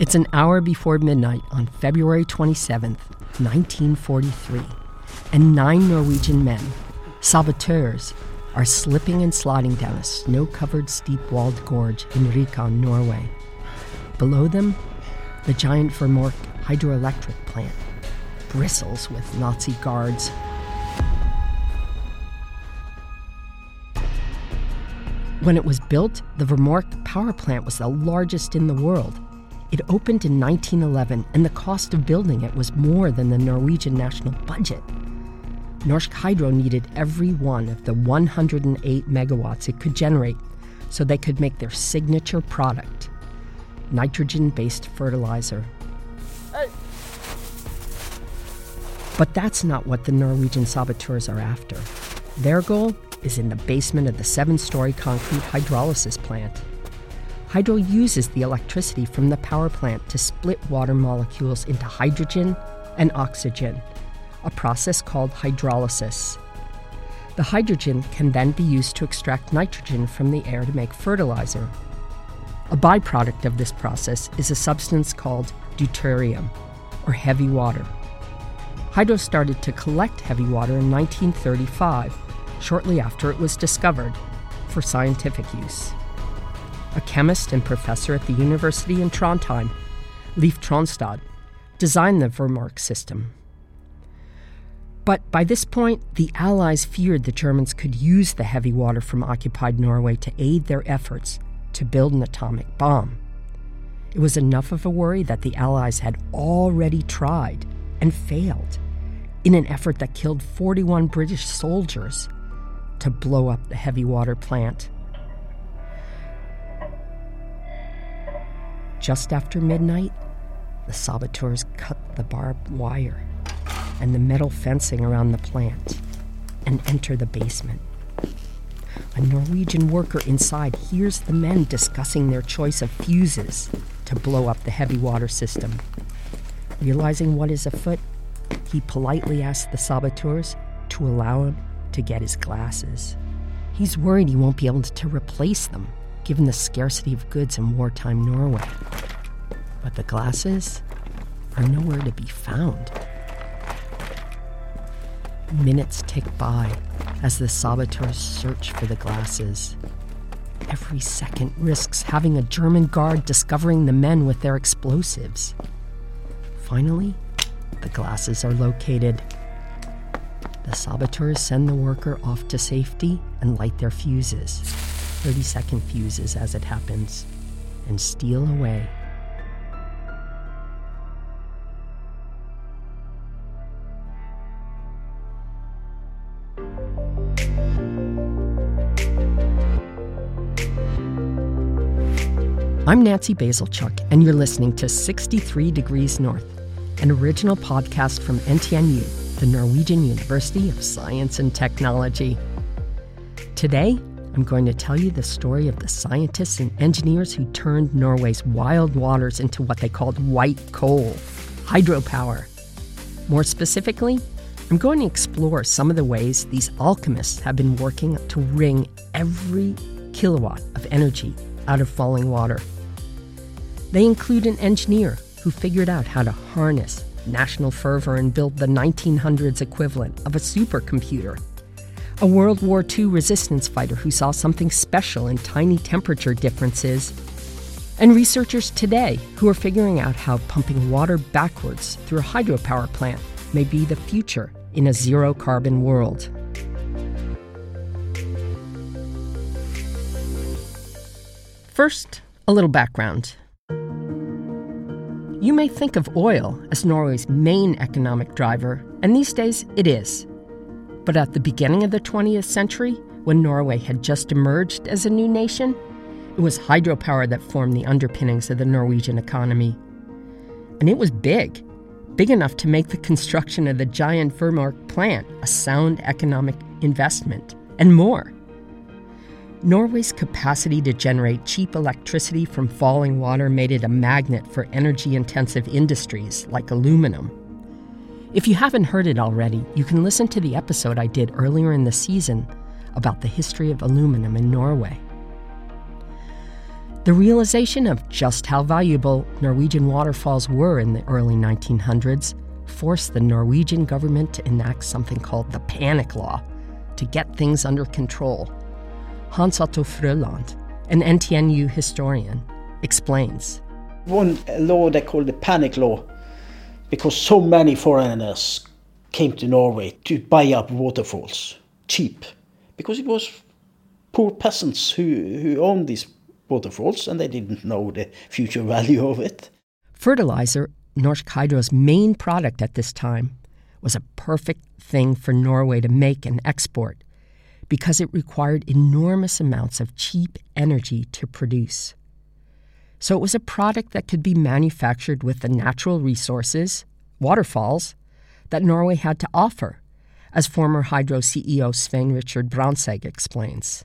It's an hour before midnight on February 27th, 1943, and nine Norwegian men, saboteurs, are slipping and sliding down a snow covered steep walled gorge in Rjukan, Norway. Below them, the giant Vemork hydroelectric plant bristles with Nazi guards. When it was built, the Vemork power plant was the largest in the world. It opened in 1911, and the cost of building it was more than the Norwegian national budget. Norsk Hydro needed every one of the 108 megawatts it could generate so they could make their signature product nitrogen based fertilizer. Hey. But that's not what the Norwegian saboteurs are after. Their goal is in the basement of the seven story concrete hydrolysis plant. Hydro uses the electricity from the power plant to split water molecules into hydrogen and oxygen, a process called hydrolysis. The hydrogen can then be used to extract nitrogen from the air to make fertilizer. A byproduct of this process is a substance called deuterium, or heavy water. Hydro started to collect heavy water in 1935, shortly after it was discovered, for scientific use. A chemist and professor at the university in Trondheim, Leif Tronstad, designed the Vemork system. But by this point, the Allies feared the Germans could use the heavy water from occupied Norway to aid their efforts to build an atomic bomb. It was enough of a worry that the Allies had already tried and failed in an effort that killed 41 British soldiers to blow up the heavy water plant. Just after midnight, the saboteurs cut the barbed wire and the metal fencing around the plant and enter the basement. A Norwegian worker inside hears the men discussing their choice of fuses to blow up the heavy water system. Realizing what is afoot, he politely asks the saboteurs to allow him to get his glasses. He's worried he won't be able to replace them, given the scarcity of goods in wartime Norway. But the glasses are nowhere to be found. Minutes tick by as the saboteurs search for the glasses. Every second risks having a German guard discovering the men with their explosives. Finally, the glasses are located. The saboteurs send the worker off to safety and light their fuses 30 second fuses as it happens and steal away. I'm Nancy Bazilchuk, and you're listening to 63 Degrees North, an original podcast from NTNU, the Norwegian University of Science and Technology. Today, I'm going to tell you the story of the scientists and engineers who turned Norway's wild waters into what they called white coal, hydropower. More specifically, I'm going to explore some of the ways these alchemists have been working to wring every kilowatt of energy out of falling water. They include an engineer who figured out how to harness national fervor and build the 1900s equivalent of a supercomputer. A World War II resistance fighter who saw something special in tiny temperature differences. And researchers today who are figuring out how pumping water backwards through a hydropower plant may be the future in a zero carbon world. First, a little background. You may think of oil as Norway's main economic driver, and these days it is. But at the beginning of the 20th century, when Norway had just emerged as a new nation, it was hydropower that formed the underpinnings of the Norwegian economy. And it was big, big enough to make the construction of the giant Vemork plant a sound economic investment, and more. Norway's capacity to generate cheap electricity from falling water made it a magnet for energy intensive industries like aluminum. If you haven't heard it already, you can listen to the episode I did earlier in the season about the history of aluminum in Norway. The realization of just how valuable Norwegian waterfalls were in the early 1900s forced the Norwegian government to enact something called the Panic Law to get things under control. Hans Otto Frøland, an NTNU historian, explains. One law they call the Panic Law because so many foreigners came to Norway to buy up waterfalls cheap because it was poor peasants who, who owned these waterfalls and they didn't know the future value of it. Fertilizer, Norsk Hydro's main product at this time, was a perfect thing for Norway to make and export because it required enormous amounts of cheap energy to produce. So it was a product that could be manufactured with the natural resources, waterfalls, that Norway had to offer, as former Hydro CEO Svein Richard Brandtzæg explains.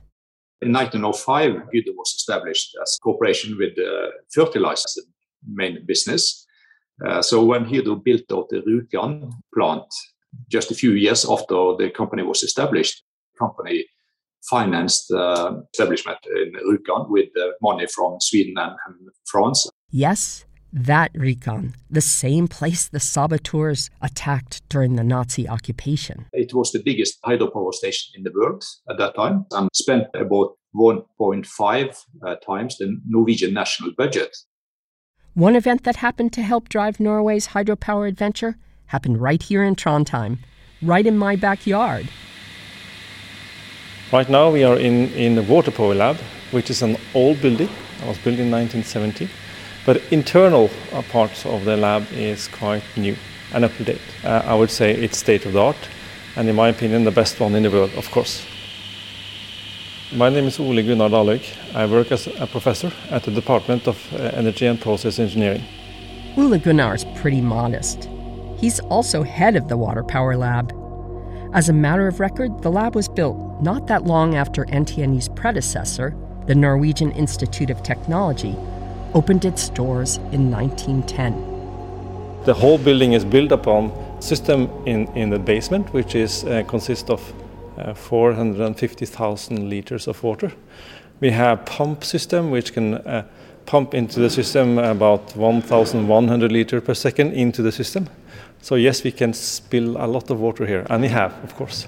In 1905, Hydro was established as a corporation with uh, fertilizer main business. Uh, so when Hydro built out the Rjukan plant just a few years after the company was established, the company financed uh, establishment in Rjukan with money from Sweden and, and, France. Yes, that Rjukan, the same place the saboteurs attacked during the Nazi occupation. It was the biggest hydropower station in the world at that time and spent about 1.5 uh, times the Norwegian national budget. One event that happened to help drive Norway's hydropower adventure happened right here in Trondheim, right in my backyard. Right now we are in, in the water power lab, which is an old building. It was built in 1970. But internal uh, parts of the lab is quite new and up to date. Uh, I would say it's state of the art, and in my opinion, the best one in the world, of course. My name is Ole Gunnar Dahlhaug. I work as a professor at the Department of uh, Energy and Process Engineering. Ole Gunnar is pretty modest. He's also head of the Water Power Lab. As a matter of record, the lab was built not that long after NTNU's predecessor, the Norwegian Institute of Technology, opened its doors in 1910. The whole building is built upon system in, in the basement, which is uh, consists of uh, 450,000 liters of water. We have pump system which can uh, pump into the system about 1,100 liters per second into the system. So yes, we can spill a lot of water here, and we have, of course.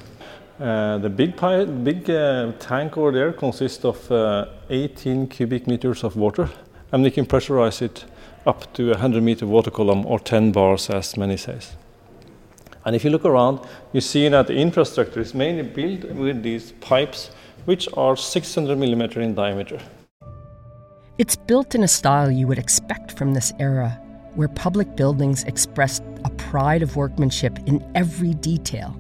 Uh, the big, big uh, tank over there consists of uh, 18 cubic meters of water, and we can pressurize it up to 100 meter water column or 10 bars, as many says. And if you look around, you see that the infrastructure is mainly built with these pipes, which are 600 millimeter in diameter. It's built in a style you would expect from this era, where public buildings expressed a pride of workmanship in every detail.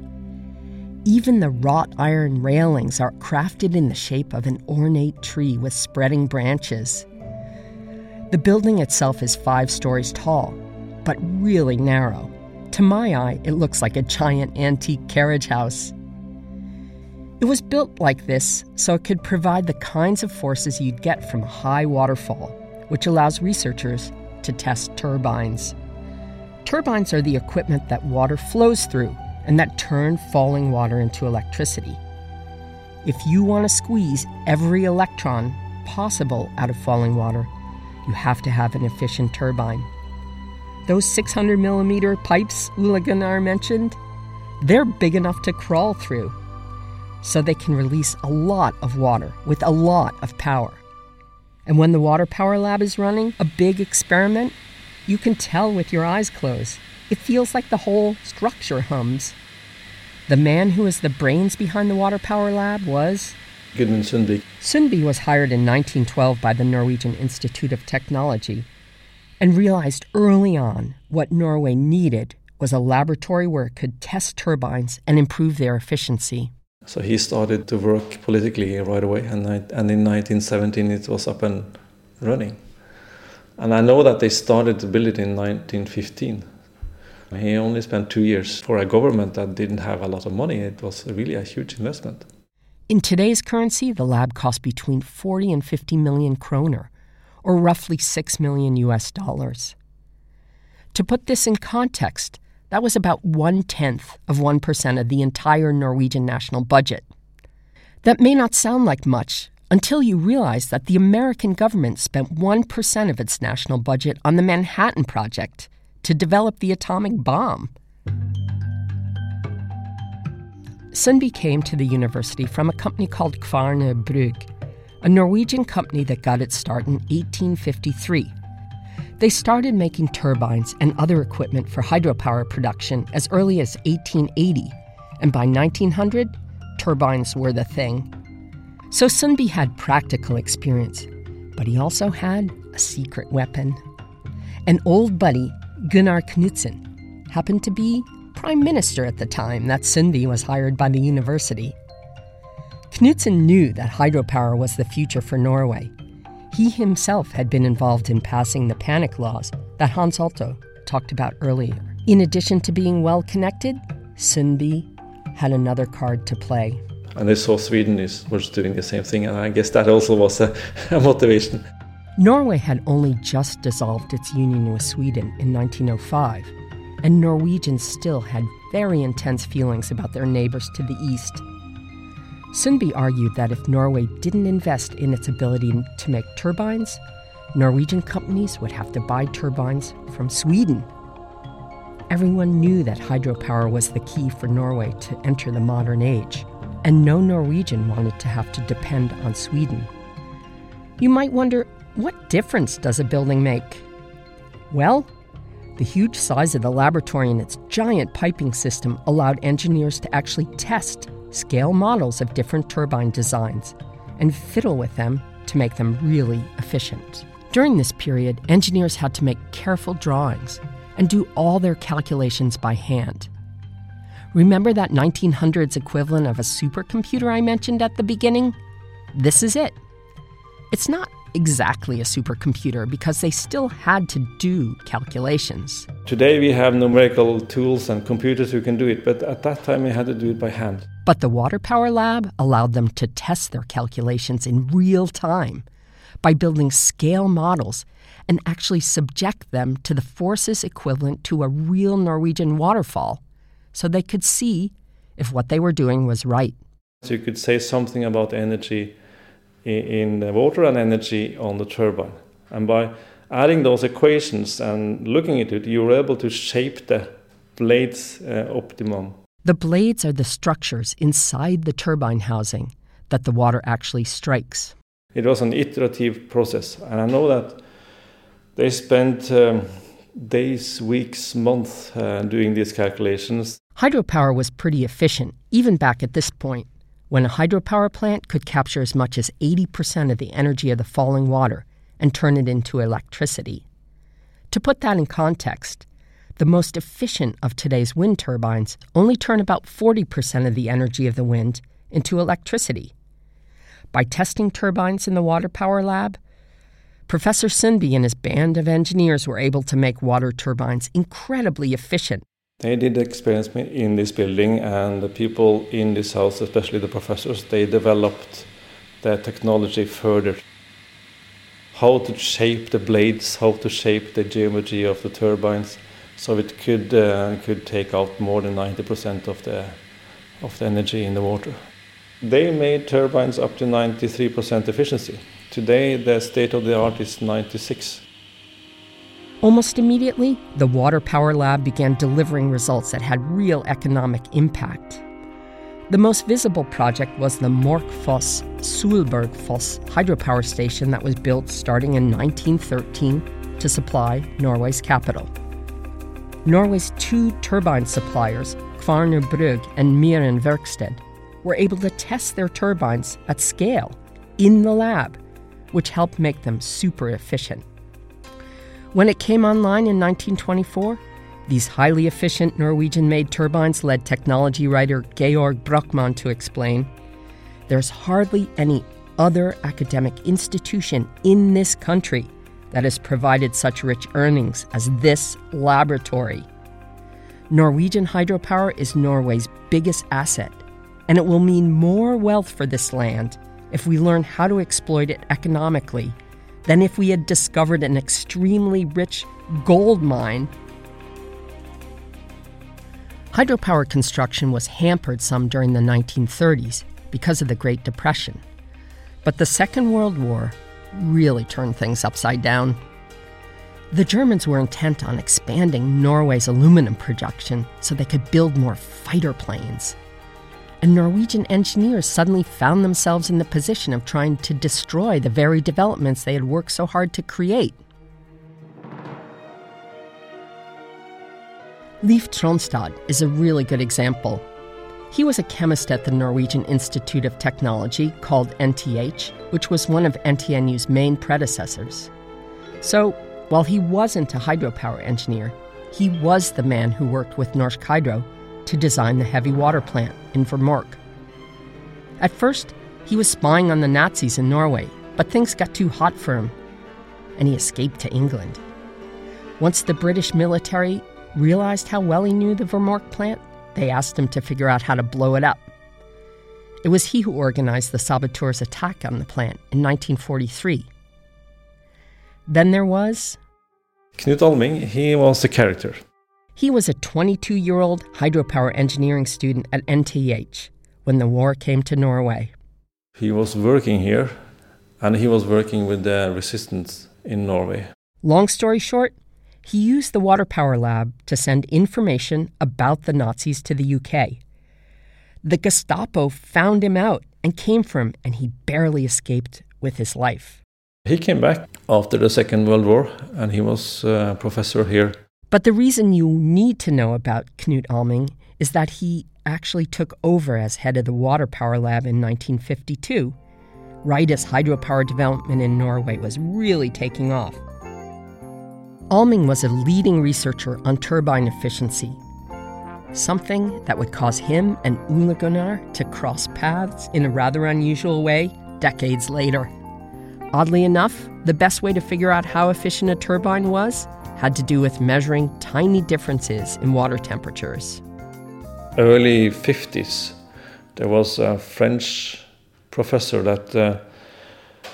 Even the wrought iron railings are crafted in the shape of an ornate tree with spreading branches. The building itself is five stories tall, but really narrow. To my eye, it looks like a giant antique carriage house. It was built like this so it could provide the kinds of forces you'd get from a high waterfall, which allows researchers to test turbines. Turbines are the equipment that water flows through and that turn falling water into electricity. If you want to squeeze every electron possible out of falling water, you have to have an efficient turbine. Those 600 millimeter pipes Ole mentioned, they're big enough to crawl through, so they can release a lot of water with a lot of power. And when the Water Power Lab is running a big experiment, you can tell with your eyes closed. It feels like the whole structure hums. The man who was the brains behind the Water Power Lab was Gudmund Sundby. Sundby was hired in 1912 by the Norwegian Institute of Technology and realized early on what Norway needed was a laboratory where it could test turbines and improve their efficiency. So he started to work politically right away, and, and in 1917 it was up and running. And I know that they started to build it in 1915. He only spent two years for a government that didn't have a lot of money. It was really a huge investment. In today's currency, the lab cost between 40 and 50 million kroner, or roughly 6 million US dollars. To put this in context, that was about one tenth of 1% of the entire Norwegian national budget. That may not sound like much until you realize that the American government spent 1% of its national budget on the Manhattan Project to develop the atomic bomb. Sundby came to the university from a company called Kværner Brug, a Norwegian company that got its start in 1853. They started making turbines and other equipment for hydropower production as early as 1880, and by 1900, turbines were the thing. So Sundby had practical experience, but he also had a secret weapon. An old buddy, Gunnar Knudsen, happened to be prime minister at the time that Sundby was hired by the university. Knudsen knew that hydropower was the future for Norway. He himself had been involved in passing the panic laws that Hans Otto talked about earlier. In addition to being well connected, Sundby had another card to play. And they saw Sweden is, was doing the same thing, and I guess that also was a, a motivation. Norway had only just dissolved its union with Sweden in 1905, and Norwegians still had very intense feelings about their neighbors to the east. Sundby argued that if Norway didn't invest in its ability to make turbines, Norwegian companies would have to buy turbines from Sweden. Everyone knew that hydropower was the key for Norway to enter the modern age, and no Norwegian wanted to have to depend on Sweden. You might wonder what difference does a building make? Well, the huge size of the laboratory and its giant piping system allowed engineers to actually test scale models of different turbine designs and fiddle with them to make them really efficient. During this period, engineers had to make careful drawings and do all their calculations by hand. Remember that 1900s equivalent of a supercomputer I mentioned at the beginning? This is it. It's not exactly a supercomputer because they still had to do calculations. Today we have numerical tools and computers who can do it, but at that time we had to do it by hand. But the Water Power Lab allowed them to test their calculations in real time by building scale models and actually subject them to the forces equivalent to a real Norwegian waterfall so they could see if what they were doing was right. So you could say something about energy in the water and energy on the turbine. And by adding those equations and looking at it, you were able to shape the blades uh, optimum. The blades are the structures inside the turbine housing that the water actually strikes. It was an iterative process, and I know that they spent um, days, weeks, months uh, doing these calculations. Hydropower was pretty efficient, even back at this point when a hydropower plant could capture as much as 80% of the energy of the falling water and turn it into electricity. To put that in context, the most efficient of today's wind turbines only turn about 40% of the energy of the wind into electricity. By testing turbines in the Water Power Lab, Professor Sundby and his band of engineers were able to make water turbines incredibly efficient they did experience in this building, and the people in this house, especially the professors, they developed the technology further. How to shape the blades, how to shape the geometry of the turbines, so it could uh, could take out more than 90% of the of the energy in the water. They made turbines up to 93% efficiency. Today, the state of the art is 96. Almost immediately, the Water Power Lab began delivering results that had real economic impact. The most visible project was the Morkfoss Solbergfoss hydropower station that was built starting in 1913 to supply Norway's capital. Norway's two turbine suppliers, Kværner Brug and Myrens Verksted, were able to test their turbines at scale in the lab, which helped make them super efficient. When it came online in 1924, these highly efficient Norwegian made turbines led technology writer Georg Brockmann to explain there's hardly any other academic institution in this country that has provided such rich earnings as this laboratory. Norwegian hydropower is Norway's biggest asset, and it will mean more wealth for this land if we learn how to exploit it economically than if we had discovered an extremely rich gold mine. Hydropower construction was hampered some during the 1930s because of the Great Depression. But the Second World War really turned things upside down. The Germans were intent on expanding Norway's aluminum production so they could build more fighter planes. And Norwegian engineers suddenly found themselves in the position of trying to destroy the very developments they had worked so hard to create. Leif Tronstad is a really good example. He was a chemist at the Norwegian Institute of Technology, called NTH, which was one of NTNU's main predecessors. So, while he wasn't a hydropower engineer, he was the man who worked with Norsk Hydro to design the heavy water plant in Vemork. At first, he was spying on the Nazis in Norway, but things got too hot for him, and he escaped to England. Once the British military realized how well he knew the Vemork plant, they asked him to figure out how to blow it up. It was he who organized the saboteurs' attack on the plant in 1943. Then there was. Knut Alming, he was a character. He was a 22 year old hydropower engineering student at NTH when the war came to Norway. He was working here and he was working with the resistance in Norway. Long story short, he used the Water Power Lab to send information about the Nazis to the UK. The Gestapo found him out and came for him, and he barely escaped with his life. He came back after the Second World War and he was a professor here. But the reason you need to know about Knut Alming is that he actually took over as head of the Water Power Lab in 1952, right as hydropower development in Norway was really taking off. Alming was a leading researcher on turbine efficiency, something that would cause him and Ole Gunnar to cross paths in a rather unusual way decades later. Oddly enough, the best way to figure out how efficient a turbine was had to do with measuring tiny differences in water temperatures. Early 50s, there was a French professor that uh,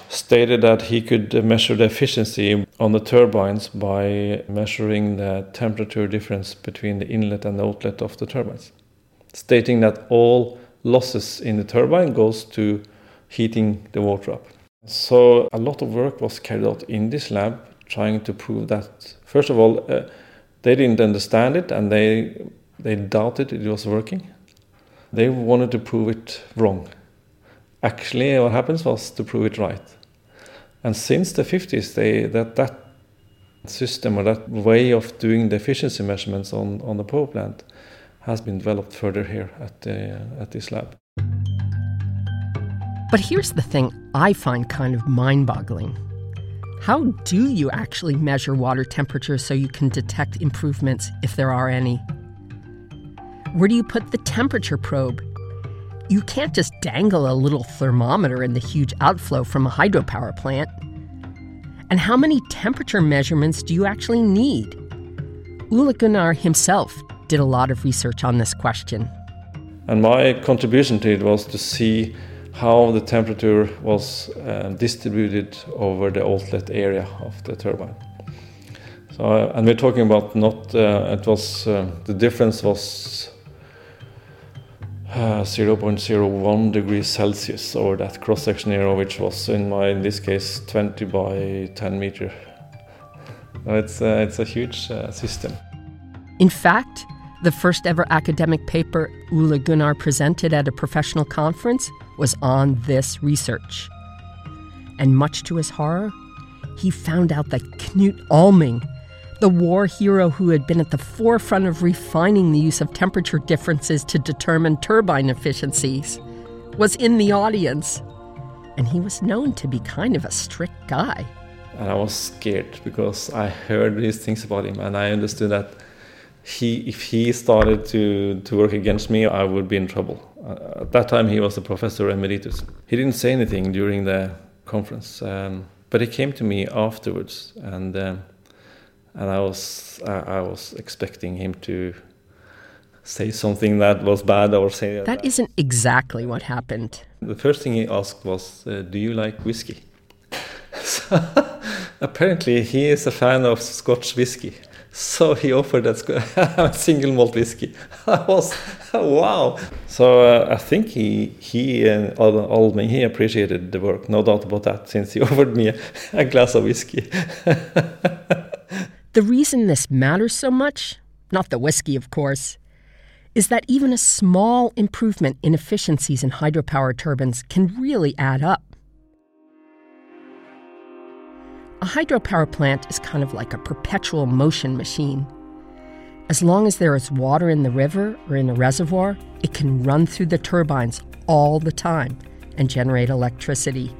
stated that he could measure the efficiency on the turbines by measuring the temperature difference between the inlet and the outlet of the turbines, stating that all losses in the turbine goes to heating the water up. So a lot of work was carried out in this lab trying to prove that. First of all, uh, they didn't understand it and they they doubted it was working. They wanted to prove it wrong. Actually, what happens was to prove it right. And since the 50s, they that that system or that way of doing the efficiency measurements on, on the power plant has been developed further here at the, at this lab. But here's the thing I find kind of mind boggling. How do you actually measure water temperature so you can detect improvements if there are any? Where do you put the temperature probe? You can't just dangle a little thermometer in the huge outflow from a hydropower plant. And how many temperature measurements do you actually need? Ole Gunnar himself did a lot of research on this question. And my contribution to it was to see how the temperature was uh, distributed over the outlet area of the turbine. So, uh, and we're talking about not, uh, it was, uh, the difference was uh, 0.01 degrees Celsius over that cross-section area, which was in my, in this case, 20 by 10 meter. it's, uh, it's a huge system. In fact, the first ever academic paper Ole Gunnar presented at a professional conference was on this research. And much to his horror, he found out that Knut Alming, the war hero who had been at the forefront of refining the use of temperature differences to determine turbine efficiencies, was in the audience. And he was known to be kind of a strict guy. And I was scared because I heard these things about him and I understood that he if he started to to work against me, I would be in trouble. Uh, at that time, he was a professor emeritus. He didn't say anything during the conference, um, but he came to me afterwards, and um, and I was I, I, was expecting him to say something that was bad or say that, that isn't exactly what happened. The first thing he asked was, uh, "Do you like whiskey?" so, apparently, he is a fan of Scotch whiskey. So he offered that single malt whiskey. I was wow. So uh, I think he he and Alming he appreciated the work, no doubt about that, since he offered me a, a glass of whiskey. the reason this matters so much, not the whiskey, of course, is that even a small improvement in efficiencies in hydropower turbines can really add up. A hydropower plant is kind of like a perpetual motion machine. As long as there is water in the river or in a reservoir, it can run through the turbines all the time and generate electricity.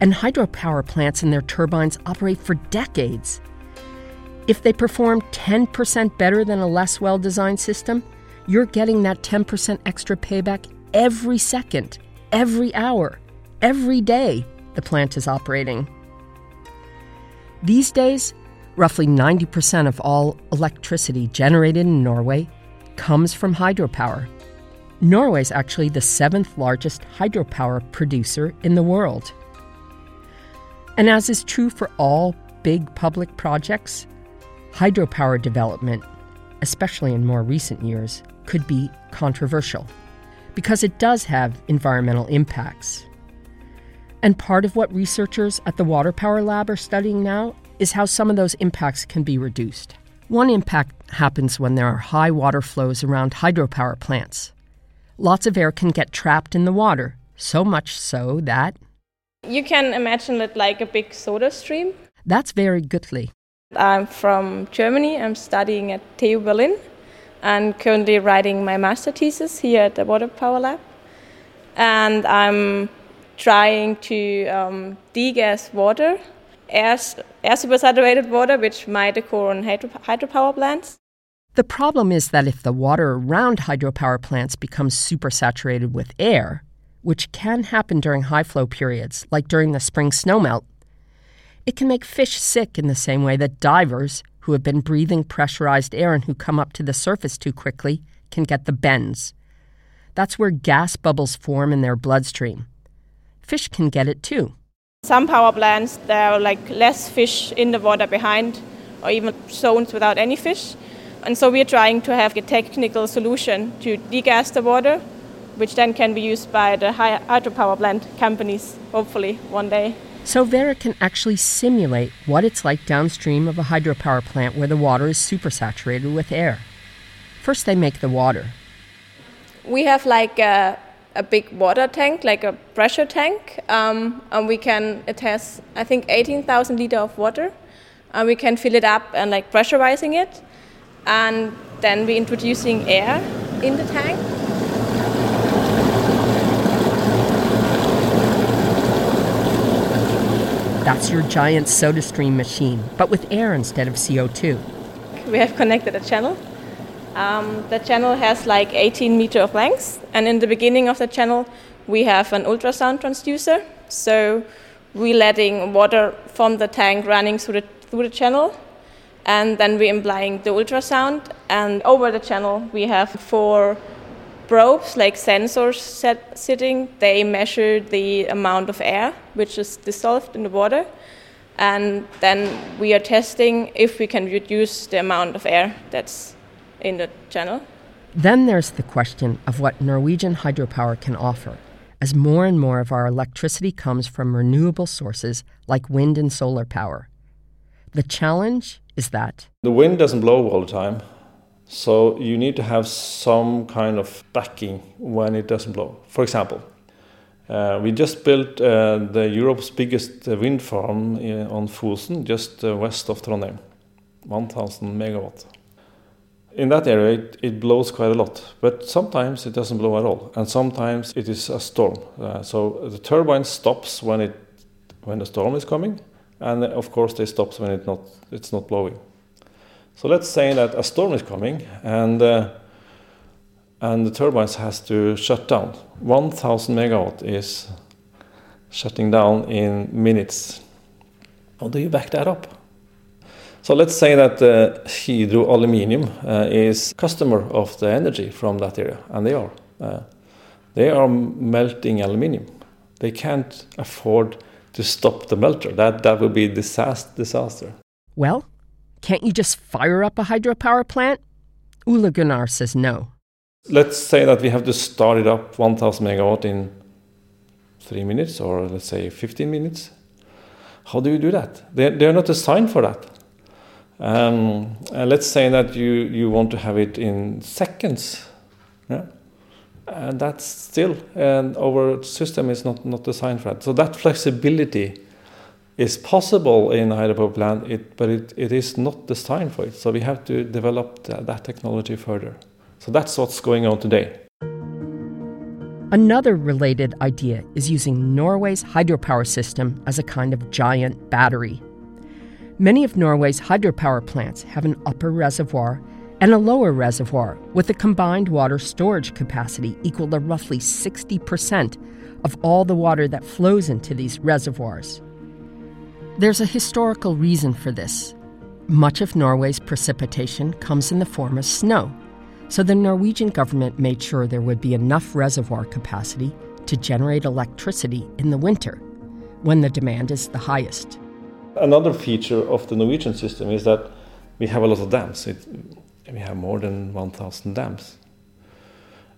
And hydropower plants and their turbines operate for decades. If they perform 10% better than a less well designed system, you're getting that 10% extra payback every second, every hour, every day the plant is operating. These days, roughly 90% of all electricity generated in Norway comes from hydropower. Norway is actually the seventh largest hydropower producer in the world. And as is true for all big public projects, hydropower development, especially in more recent years, could be controversial because it does have environmental impacts. And part of what researchers at the Water Power Lab are studying now is how some of those impacts can be reduced. One impact happens when there are high water flows around hydropower plants. Lots of air can get trapped in the water, so much so that. You can imagine it like a big soda stream. That's very goodly. I'm from Germany. I'm studying at TU Berlin and currently writing my master thesis here at the Water Power Lab. And I'm trying to um, degas water, air, air supersaturated water, which might occur on hydro, hydropower plants. The problem is that if the water around hydropower plants becomes supersaturated with air, which can happen during high flow periods, like during the spring snowmelt, it can make fish sick in the same way that divers who have been breathing pressurized air and who come up to the surface too quickly can get the bends. That's where gas bubbles form in their bloodstream. Fish can get it too. Some power plants, there are like less fish in the water behind, or even zones without any fish. And so we're trying to have a technical solution to degas the water, which then can be used by the hydropower plant companies, hopefully, one day. So Vera can actually simulate what it's like downstream of a hydropower plant where the water is supersaturated with air. First, they make the water. We have like a, a big water tank, like a pressure tank, um, and we can, it has, I think, 18,000 liter of water. And we can fill it up and like pressurizing it. And then we're introducing air in the tank That's your giant soda stream machine, but with air instead of CO2. We have connected a channel. Um, the channel has like 18 meter of length, and in the beginning of the channel, we have an ultrasound transducer. So we're letting water from the tank running through the, through the channel, and then we're implying the ultrasound. And over the channel, we have four probes, like sensors set, sitting, they measure the amount of air which is dissolved in the water. And then we are testing if we can reduce the amount of air that's in the channel. Then there's the question of what Norwegian hydropower can offer, as more and more of our electricity comes from renewable sources like wind and solar power. The challenge is that the wind doesn't blow all the time. So you need to have some kind of backing when it doesn't blow. For example, uh, we just built uh, the Europe's biggest uh, wind farm in, on Fosen, just uh, west of Trondheim, 1,000 megawatt. In that area, it, it, blows quite a lot, but sometimes it doesn't blow at all, and sometimes it is a storm. Uh, so the turbine stops when it when the storm is coming, and of course they stop when it not it's not blowing. So let's say that a storm is coming and uh, and the turbines has to shut down. 1000 megawatt is shutting down in minutes. How do you back that up? So let's say that uh, Hydro Aluminium uh, is customer of the energy from that area, and they are. Uh, they are melting aluminium. They can't afford to stop the melter. That that would be disaster. disaster. Well, Can't you just fire up a hydropower plant? Ole Gunnar says no. Let's say that we have to start it up 1000 megawatt in three minutes or let's say 15 minutes. How do you do that? They're, they're not designed for that. Um, let's say that you, you want to have it in seconds. Yeah? And that's still, and our system is not, not designed for that. So that flexibility is possible in hydropower plant, it, but it, it is not designed for it. So we have to develop that technology further. So that's what's going on today. Another related idea is using Norway's hydropower system as a kind of giant battery. Many of Norway's hydropower plants have an upper reservoir and a lower reservoir with a combined water storage capacity equal to roughly 60% of all the water that flows into these reservoirs. There's a historical reason for this. Much of Norway's precipitation comes in the form of snow, so the Norwegian government made sure there would be enough reservoir capacity to generate electricity in the winter, when the demand is the highest. Another feature of the Norwegian system is that we have a lot of dams. It, we have more than 1,000 dams.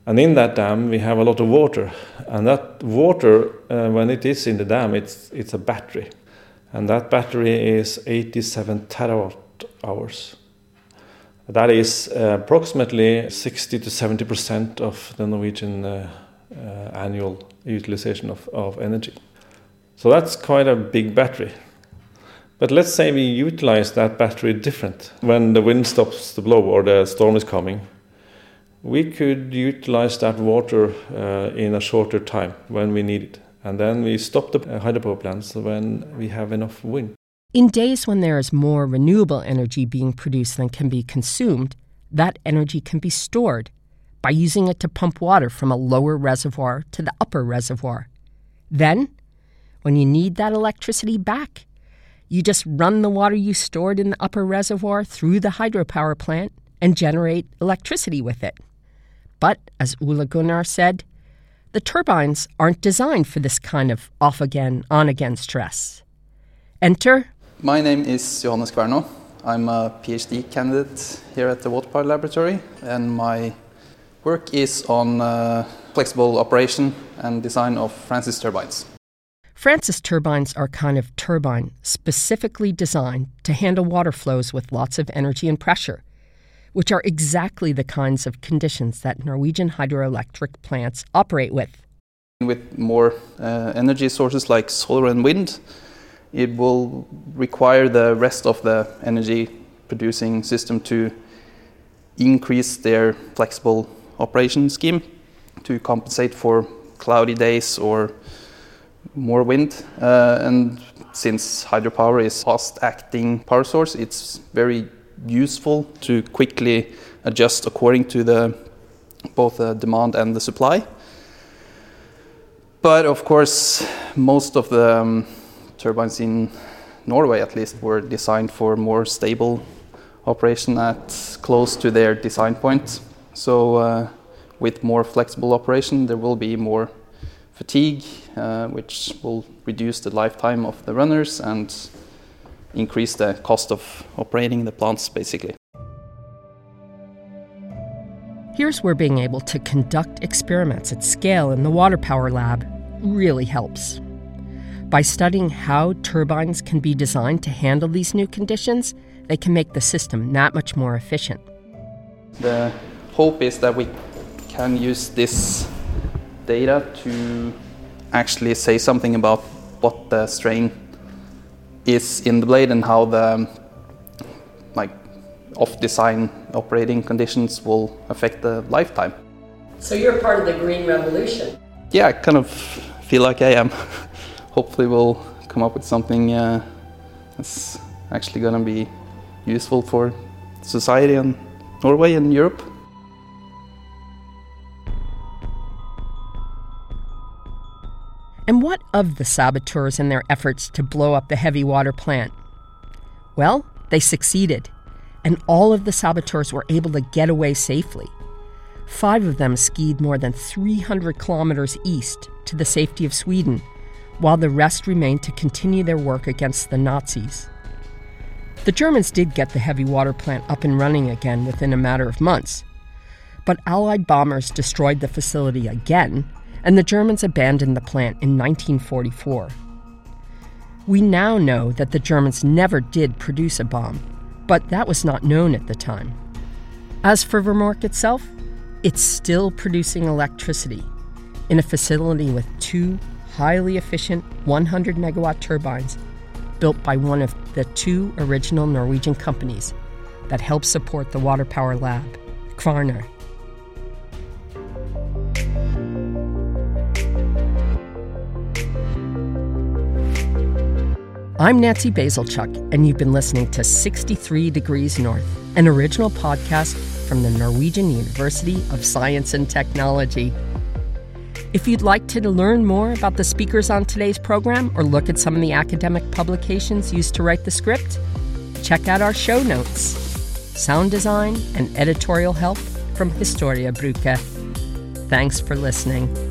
And in that dam, we have a lot of water. And that water, uh, when it is in the dam, it's, it's a battery. And that battery is 87 terawatt hours. That is uh, approximately 60 to 70 percent of the Norwegian uh, uh, annual utilization of, of energy. So that's quite a big battery. But let's say we utilize that battery different. When the wind stops to blow or the storm is coming, we could utilize that water uh, in a shorter time when we need it. And then we stop the hydropower plants when we have enough wind. In days when there is more renewable energy being produced than can be consumed, that energy can be stored by using it to pump water from a lower reservoir to the upper reservoir. Then, when you need that electricity back, you just run the water you stored in the upper reservoir through the hydropower plant and generate electricity with it. But, as Ole Gunnar said, the turbines aren't designed for this kind of off again, on again stress. Enter my name is Johannes Kverno. I'm a PhD candidate here at the Water Power Laboratory, and my work is on uh, flexible operation and design of Francis turbines. Francis turbines are kind of turbine specifically designed to handle water flows with lots of energy and pressure, which are exactly the kinds of conditions that Norwegian hydroelectric plants operate with. With more uh, energy sources like solar and wind, it will require the rest of the energy producing system to increase their flexible operation scheme to compensate for cloudy days or more wind. Uh, and since hydropower is fast acting power source, it's very useful to quickly adjust according to the both the demand and the supply. But of course, most of the um, turbines in Norway, at least, were designed for more stable operation at close to their design point. So, uh, with more flexible operation, there will be more fatigue, uh, which will reduce the lifetime of the runners and increase the cost of operating the plants, basically. Here's where being able to conduct experiments at scale in the water power lab really helps. By studying how turbines can be designed to handle these new conditions, they can make the system that much more efficient. The hope is that we can use this data to actually say something about what the strain is in the blade and how the like off design operating conditions will affect the lifetime. So you're part of the green revolution. Yeah, I kind of feel like I am. hopefully we'll come up with something uh, that's actually going to be useful for society and Norway and Europe. Of the saboteurs and their efforts to blow up the heavy water plant? Well, they succeeded, and all of the saboteurs were able to get away safely. Five of them skied more than 300 kilometers east to the safety of Sweden while the rest remained to continue their work against the Nazis. The Germans did get the heavy water plant up and running again within a matter of months. But Allied bombers destroyed the facility again, and the Germans abandoned the plant in 1944. We now know that the Germans never did produce a bomb, but that was not known at the time. As for Vemork itself, it's still producing electricity in a facility with two highly efficient 100 megawatt turbines built by one of the two original Norwegian companies that help support the water power lab, Kværner. I'm Nancy Bazilchuk, and you've been listening to 63 Degrees North, an original podcast from the Norwegian University of Science and Technology. If you'd like to learn more about the speakers on today's program or look at some of the academic publications used to write the script, check out our show notes. Sound design and editorial help from Historiebruk. Thanks for listening.